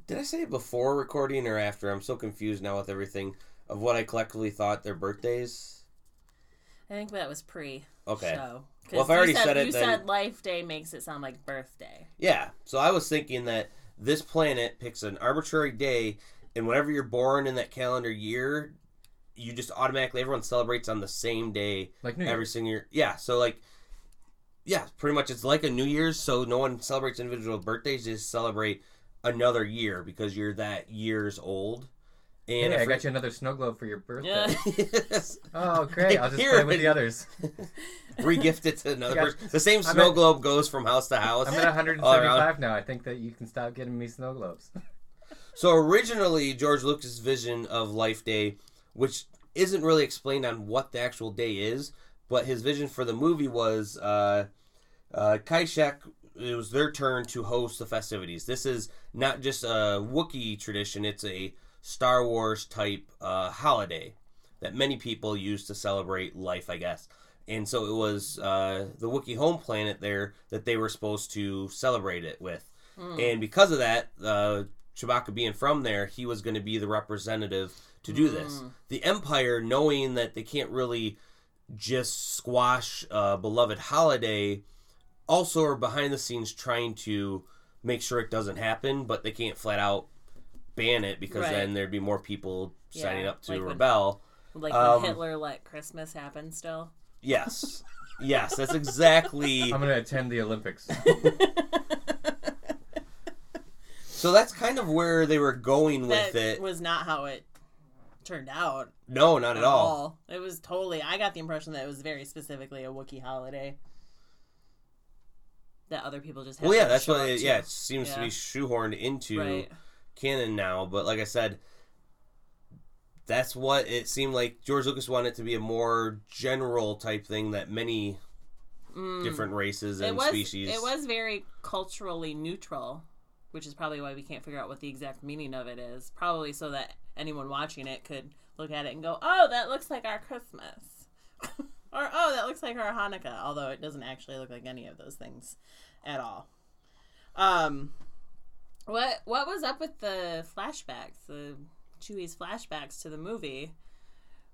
Did I say it before recording or after? I'm so confused now with everything of what I collectively thought their birthdays. I think that was pre Okay. show. Well, if I already said, said it, you then- said Life Day makes it sound like birthday. Yeah. So I was thinking that this planet picks an arbitrary day, and whenever you're born in that calendar year, you just automatically everyone celebrates on the same day like New every Year's. single year. Yeah. So like, yeah, pretty much it's like a New Year's. So no one celebrates individual birthdays; just celebrate another year because you're that years old. And Hey, I got you another snow globe for your birthday. Yeah. yes. Oh, great! I'll just Here play with the others. Regift it to another Yeah. person. The same I'm snow at- globe goes from house to house. I'm at 175 now. I think that you can stop getting me snow globes. So originally, George Lucas' vision of Life Day, which isn't really explained on what the actual day is, but his vision for the movie was uh, uh, Kashyyyk. It was their turn to host the festivities. This is not just a Wookiee tradition; it's a Star Wars type uh, holiday that many people use to celebrate life, I guess. And so it was uh, the Wookiee home planet there that they were supposed to celebrate it with. And because of that, uh, Chewbacca being from there, he was going to be the representative to do this. The Empire, knowing that they can't really just squash a beloved holiday, also are behind the scenes trying to make sure it doesn't happen, but they can't flat out ban it because Right. then there'd be more people signing up to like when- rebel. Like Um, when Hitler let Christmas happen still. Yes. yes, that's exactly. I'm gonna attend the Olympics. So that's kind of where they were going with that it. was not how it turned out No, not at all. It was totally. I got the impression that it was very specifically a Wookiee holiday. That other people just. Well, yeah, to that's show what it, yeah, it seems to be shoehorned into Right. Canon now. But like I said, that's what it seemed like. George Lucas wanted it to be a more general type thing that many different races Mm. It and was. species. It was very culturally neutral, which is probably why we can't figure out what the exact meaning of it is. Probably so that anyone watching it could look at it and go, "Oh, that looks like our Christmas," Or oh, that looks like our Hanukkah, although it doesn't actually look like any of those things at all. Um, what what was up with the flashbacks? The Chewie's flashbacks to the movie,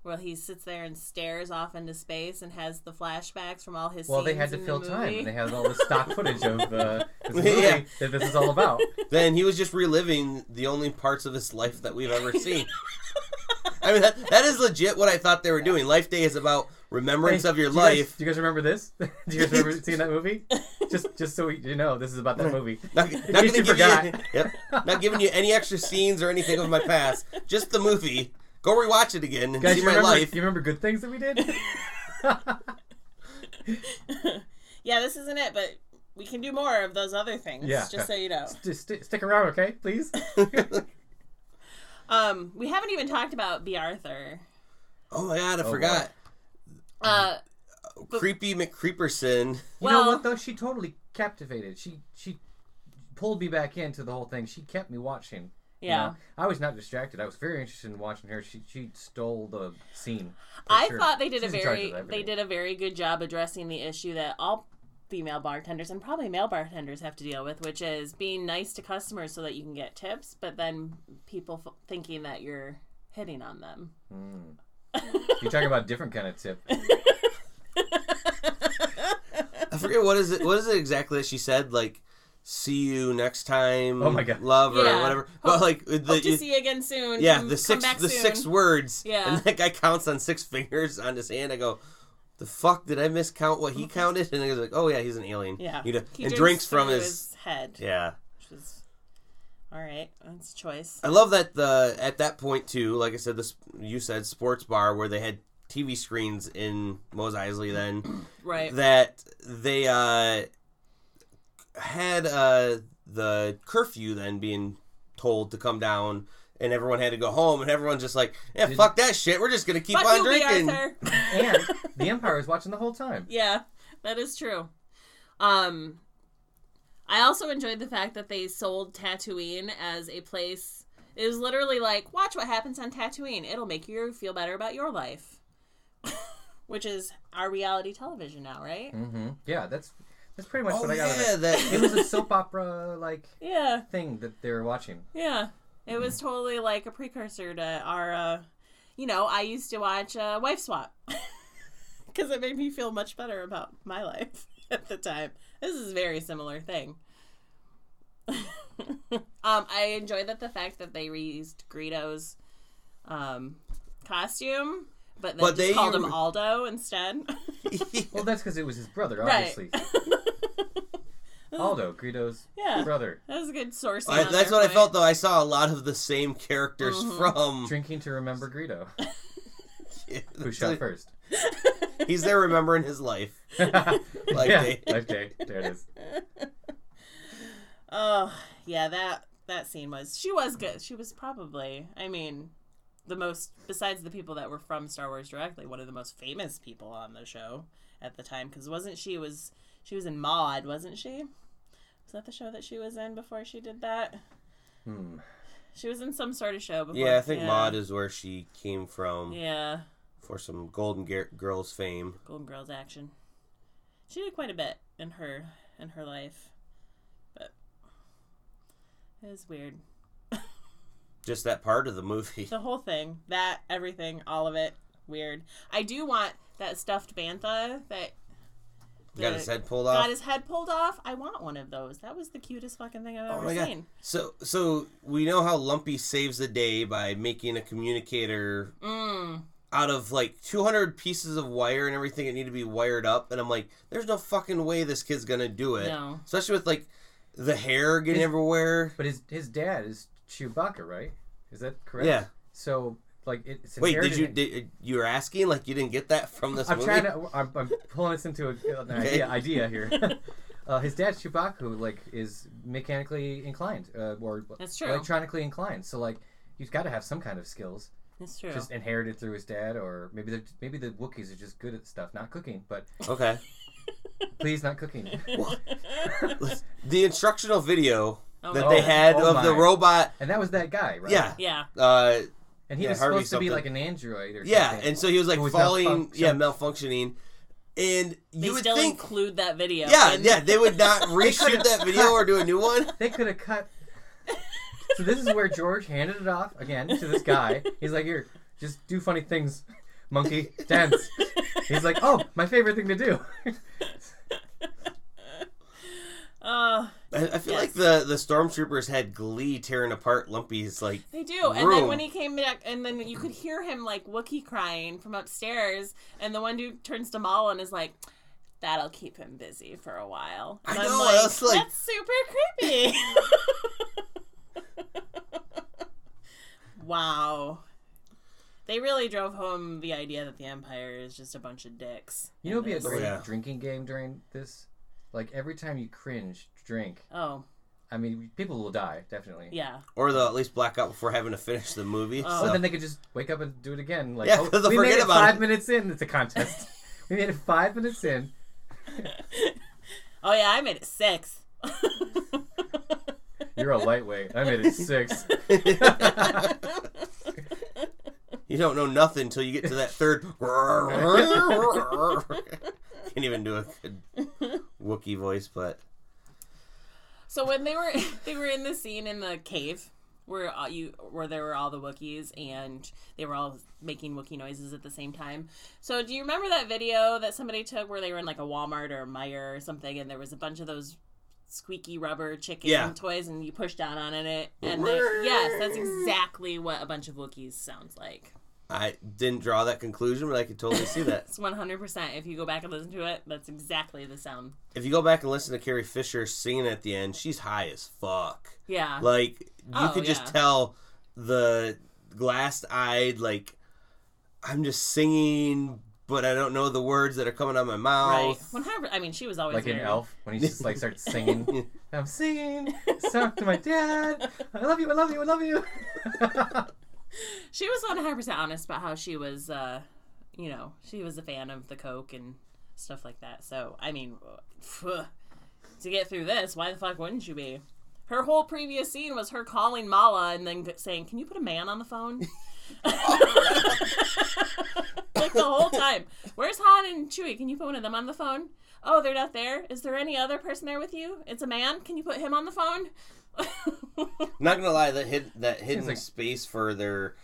where he sits there and stares off into space and has the flashbacks from all his. Well, they had to in fill the time, and they had all the stock footage of uh, this movie Yeah. that this is all about. Then he was just reliving the only parts of his life that we've ever seen. I mean, that, that is legit what I thought they were doing. Life Day is about remembrance Hey, of your do you guys- life. do you guys remember this? do you guys remember seeing that movie? Just, just so you know, this is about that movie. Not, In not gonna you give forgot. you, yep, not giving you any extra scenes or anything of my past. Just the movie. Go rewatch it again and Guys, see you my remember? life. Do you remember good things that we did? yeah, this isn't it, but we can do more of those other things. Yeah. just so you know. Just st- stick around, okay? Please. Um, we haven't even talked about Bea Arthur. Oh my god, I Oh, forgot. Uh, Creepy McCreeperson. you know what though? She totally captivated. She she pulled me back into the whole thing. She kept me watching. you Yeah. know? I was not distracted. I was very interested in watching her. She she stole the scene. I sure. thought they did She's a very they did a very good job addressing the issue that all female bartenders and probably male bartenders have to deal with, which is being nice to customers so that you can get tips, but then people f- thinking that you're hitting on them. Hmm. You're talking about a different kind of tip. I forget what is it. What is it exactly that she said? Like, see you next time. Oh my God. love or whatever. Hope- but like the Hope to you- see you again soon. yeah, the come six the soon. six words. Yeah. and that guy counts on six fingers on his hand. I go. The fuck did I miscount what he counted? And he was like, "Oh yeah, he's an alien." Yeah, You know, He and drinks from through his, head. yeah. which is all right. That's a choice. I love that the at that point too. Like I said, this you said sports bar where they had TV screens in Mos Eisley then. Right. that they uh, had uh, the curfew then being told to come down, and everyone had to go home, and everyone's just like, "Yeah, fuck that shit. We're just gonna keep on drinking." And the Empire is watching the whole time. Yeah, that is true. Um, I also enjoyed the fact that they sold Tatooine as a place. It was literally like, watch what happens on Tatooine. It'll make you feel better about your life. Which is our reality television now, right? Mm-hmm. Yeah, that's that's pretty much Oh what I got. out of yeah, it. that It was a soap opera like Yeah, thing that they were watching. yeah. It was totally like a precursor to our, uh, you know, I used to watch uh, Wife Swap because it made me feel much better about my life at the time. This is a very similar thing. um, I enjoyed that the fact that they reused Greedo's um, costume, but then But just they- called him Aldo instead. Well, that's because it was his brother, Right. obviously. Aldo, Greedo's Yeah. brother, that was a good source. I, that's what I felt though. I saw a lot of the same characters Mm-hmm. from. drinking to remember Greedo, who shot first. He's there remembering his life. Like yeah, they- Life Day. There it is. Oh, yeah, that that scene was she was good. She was probably, I mean, the most besides the people that were from Star Wars directly, one of the most famous people on the show at the time cuz wasn't she was she was in Maude, wasn't she? Was that the show that she was in before she did that? Hmm. She was in some sort of show before. Yeah, I think yeah. Maude is where she came from Yeah, for some Golden Ge- Girls fame. Golden Girls action. She did quite a bit in her in her life. But it was weird. Just that part of the movie. The whole thing, that everything, all of it, weird. I do want that stuffed bantha that Got his head pulled off. got off. his head pulled off. I want one of those. That was the cutest fucking thing I've Oh ever my god! So, so we know how Lumpy saves the day by making a communicator Mm. out of like 200 pieces of wire and everything that need to be wired up, and I'm like, there's no fucking way this kid's gonna do it. No. Especially with like the hair getting His- everywhere. But his his dad is Chewbacca, right? Is that correct? Yeah. So like it's Wait, did you did you were asking like you didn't get that from this I'm movie? trying to. I'm, I'm pulling this into a, an Okay. idea, idea here. uh, his dad Chewbacca, like, is mechanically inclined, uh, or That's true. electronically inclined. So, like, he's got to have some kind of skills, It's true. just inherited through his dad, or maybe the maybe the Wookiees are just good at stuff, not cooking. But Okay. please, not cooking. the instructional video Oh, that my they had Oh of the robot. and that was that guy, right? Yeah. Yeah. Uh, And he Yeah, was Harvey supposed to be like an android or something. yeah, something. and so he was like was falling, malfunction- yeah, malfunctioning, and They you would still think, include that video. yeah, in- yeah, they would not reshoot that video or do a new one. They could have cut. So this is where George handed it off again to this guy. He's like, "Here, just do funny things, monkey, dance." He's like, "Oh, my favorite thing to do." Uh, I, I feel Yes. like the the stormtroopers had glee tearing apart Lumpy's like they do. And then when he came back, and then you could hear him like Wookiee crying from upstairs, and the one dude turns to Malla and is like, "That'll keep him busy for a while." I And I'm know, like, that's like- that's super creepy. wow. They really drove home the idea that the Empire is just a bunch of dicks. You know, it'd be a And great yeah. drinking game during this. Like every time you cringe, drink. Oh, I mean, people will die definitely. yeah. or they'll at least black out before having to finish the movie. Oh. so- But then they could just wake up and do it again. Like, Yeah, oh, 'cause they'll we made it about five it. minutes in. It's a contest. we made it five minutes in. Oh yeah, I made it six. You're a lightweight. I made it six. you don't know nothing until you get to that third. Can't even do a good Wookiee voice, but So when they were they were in the scene in the cave where uh, you where there were all the Wookiees and they were all making Wookiee noises at the same time. So do you remember that video that somebody took where they were in like a Walmart or a Meijer or something and there was a bunch of those squeaky rubber chicken Yeah. toys and you push down on it and they, yes, that's exactly what a bunch of Wookiees sounds like. I didn't draw that conclusion, but I could totally see that. It's 100%. If you go back and listen to it, that's exactly the sound. if you go back and listen to Carrie Fisher singing at the end, she's high as fuck. Yeah. Like you Oh, could just yeah. tell the glass eyed, like I'm just singing but I don't know the words that are coming out of my right. mouth. 100 I mean, she was always like in very- Elf when he just like starts singing. I'm singing song to my dad. I love you. I love you. I love you. She was 100% honest about how she was, uh, you know, she was a fan of the Coke and stuff like that. So, I mean, to get through this, why the fuck wouldn't you be? Her whole previous scene was her calling Malla and then saying, Can you put a man on the phone? like the whole time. Where's Han and Chewie? Can you put one of them on the phone? Oh, they're not there. Is there any other person there with you? It's a man. Can you put him on the phone? Not gonna lie, that hid that hidden like- space for their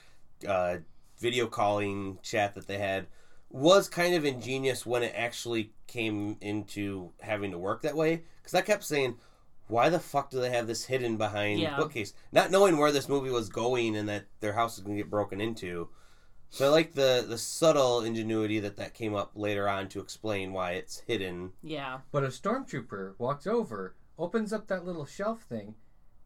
uh, video calling chat that they had was kind of ingenious when it actually came into having to work that way. Because I kept saying, "Why the fuck do they have this hidden behind Yeah. bookcase?" Not knowing where this movie was going and that their house is gonna get broken into. So I like the the subtle ingenuity that that came up later on to explain why it's hidden. yeah. But a stormtrooper walks over, opens up that little shelf thing,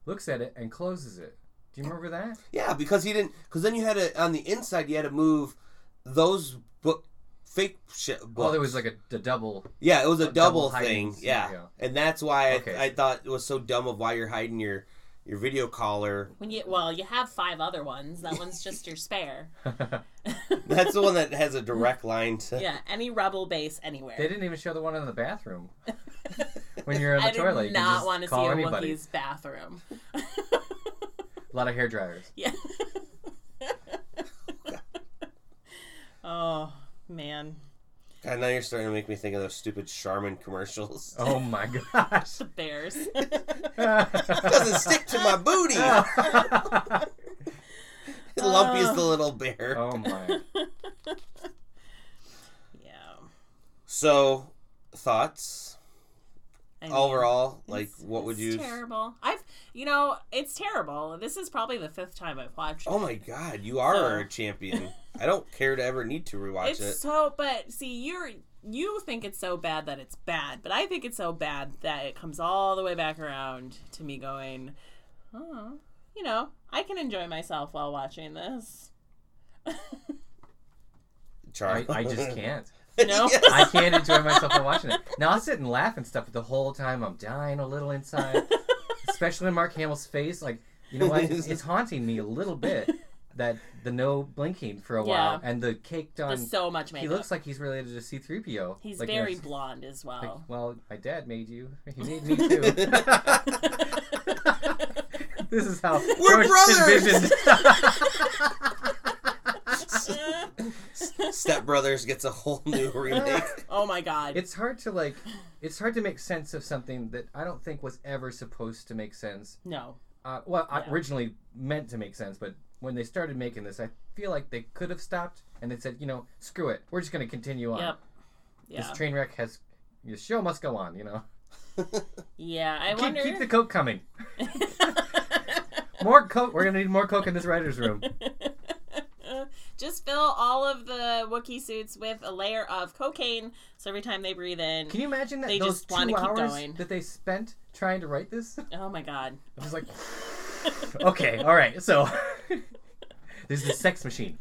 looks at it, and closes it. Do you remember that? Yeah, because he didn't. Because then you had to on the inside you had to move those book fake shit. Oh, books. Well, there was like a, a double. yeah, it was a, a double, double hiding thing. Yeah, scenario. and that's why Okay. I, I thought it was so dumb of why you're hiding your your video caller. When you well, you have five other ones. That one's just your spare. That's the one that has a direct line to. Yeah, any rebel base anywhere. They didn't even show the one in the bathroom. when you're in the I toilet, did you not want to see call a anybody. Wookiee's bathroom. A lot of hair dryers. yeah. oh man, God, now you're starting to make me think of those stupid Charmin commercials. Oh my gosh. the bears. Doesn't stick to my booty. Lumpy is the little bear. oh my. yeah. So, thoughts I mean, overall? Like, it's- what would it's you? Terrible. I've, you know, it's terrible. This is probably the fifth time I've watched. Oh it. my god, you are So- a champion. I don't care to ever need to rewatch it's it. so but see you're you think it's so bad that it's bad but i think it's so bad that it comes all the way back around to me going oh you know i can enjoy myself while watching this Charlie. I, I just can't. No? Yes. I can't enjoy myself while watching it. Now I'll sit and laugh and stuff, but the whole time I'm dying a little inside. Especially in Mark Hamill's face, like you know what? It's, it's haunting me a little bit that the no blinking for a while and the caked on. there's so much makeup he looks like he's related to C-3PO. he's like, very you know, blonde as like, well well, my dad made you. He made me too. this is how We're George brothers! envisioned. Step Brothers gets a whole new remake. Oh my god. It's hard to like. It's hard to make sense of something that I don't think was ever supposed to make sense. no. Uh, well, Yeah. originally meant to make sense, but when they started making this, I feel like they could have stopped and they said, you know, screw it, we're just going to continue on. Yep. Yeah. This train wreck has. The show must go on, you know. Yeah. I Keep, wonder. keep the coke coming. More coke. We're gonna need more coke in this writer's room. Just fill all of the Wookiee suits with a layer of cocaine, so every time they breathe in. Can you imagine that They those just two wanna keep hours going. that they spent trying to write this? Oh my god. I was like, okay, all right. So this is a sex machine.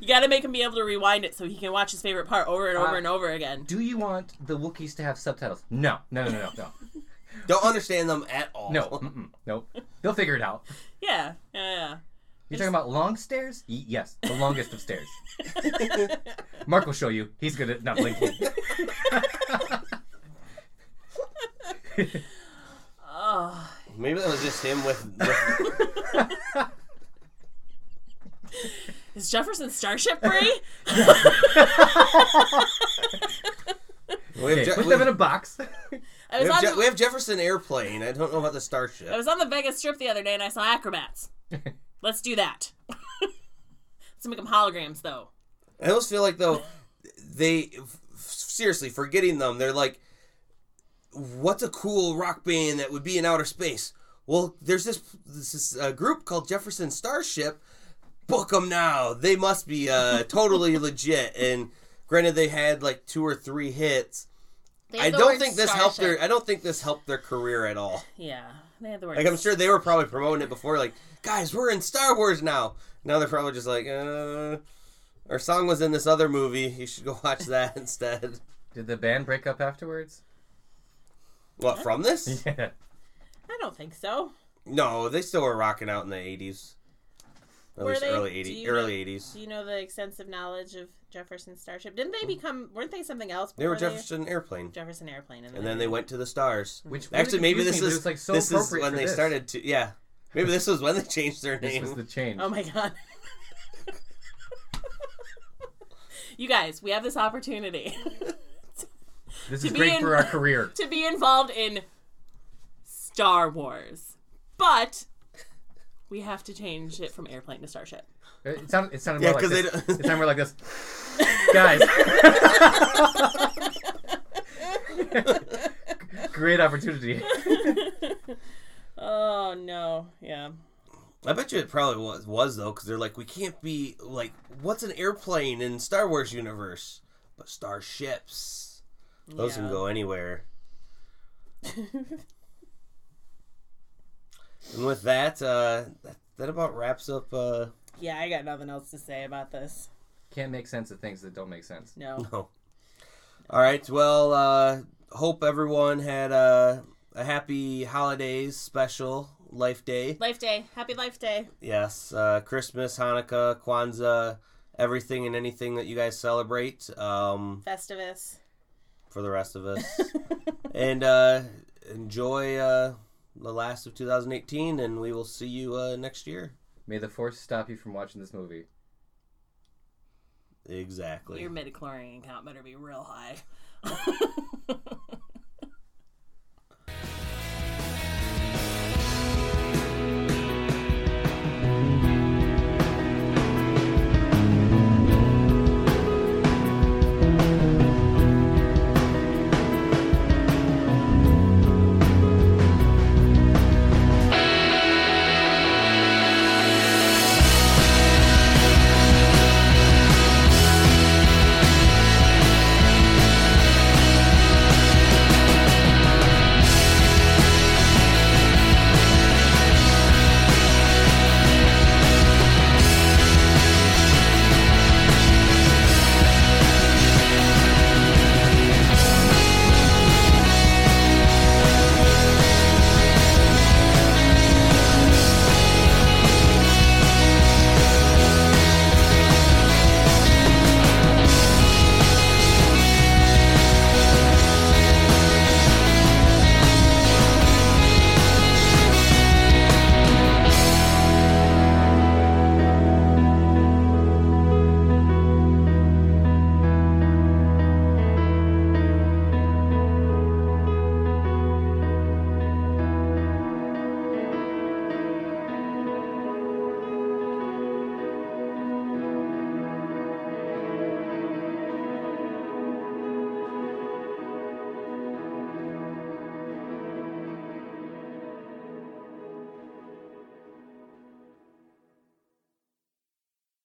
You got to make him be able to rewind it so he can watch his favorite part over and over Uh, and over again. Do you want the Wookiees to have subtitles? No, no, no, no, no, no. Don't understand them at all. No, mm-mm, nope. They'll figure it out. Yeah, Yeah. Yeah. You're talking about long stairs? Y- yes, the longest of stairs. Mark will show you. He's good at not blinking. Oh. Maybe that was just him with. with Is Jefferson Starship free? we have Okay, Je- put we- them in a box. I we was have, on Je- the, we have Jefferson Airplane. I don't know about the Starship. I was on the Vegas Strip the other day and I saw acrobats. Let's do that. Let's make them holograms though. I almost feel like though they seriously forgetting them. They're like, what's a cool rock band that would be in outer space? Well, there's this this is a group called Jefferson Starship. Book them now. They must be uh, totally legit. And granted, they had like two or three hits. I don't think this helped their. I don't think this helped their career at all. Yeah, they have the word. Like I'm sure they were probably promoting it before. Like, guys, we're in Star Wars now. Now they're probably just like, uh, our song was in this other movie. You should go watch that instead. Did the band break up afterwards? What from this? Yeah. I don't think so. No, they still were rocking out in the '80s. At Were least they? early Do '80s. Early know- '80s. Do you know the extensive knowledge of Jefferson Starship? Didn't they become? Weren't they something else? They were before Jefferson Airplane, Jefferson Airplane, and, and then they went to the stars. Which Actually, maybe this is like, so this is when they this. started to. Yeah, maybe this was when they changed their name. This was the change. Oh my god. you guys, we have this opportunity this to is be great in- for our career. to be involved in Star Wars, but we have to change it from airplane to starship. It sounded, it sounded Yeah, more like 'cause they this. don't- It sounded more like this. Guys. Great opportunity. Oh no, yeah. I bet you it probably was, was though, because they're like, we can't be like, what's an airplane in Star Wars universe? But starships, those can go anywhere. and with that, uh, that, that about wraps up. Uh, Yeah, I got nothing else to say about this. Can't make sense of things that don't make sense. No. no. All right. Well, uh, hope everyone had a, a happy holidays special Life Day. Life Day. Happy Life Day. Yes, uh, Christmas, Hanukkah, Kwanzaa, everything and anything that you guys celebrate um, Festivus. for the rest of us. and uh, enjoy uh, the last of 2018, and we will see you uh, next year. May the force stop you from watching this movie. Exactly. Your midichlorian count better be real high.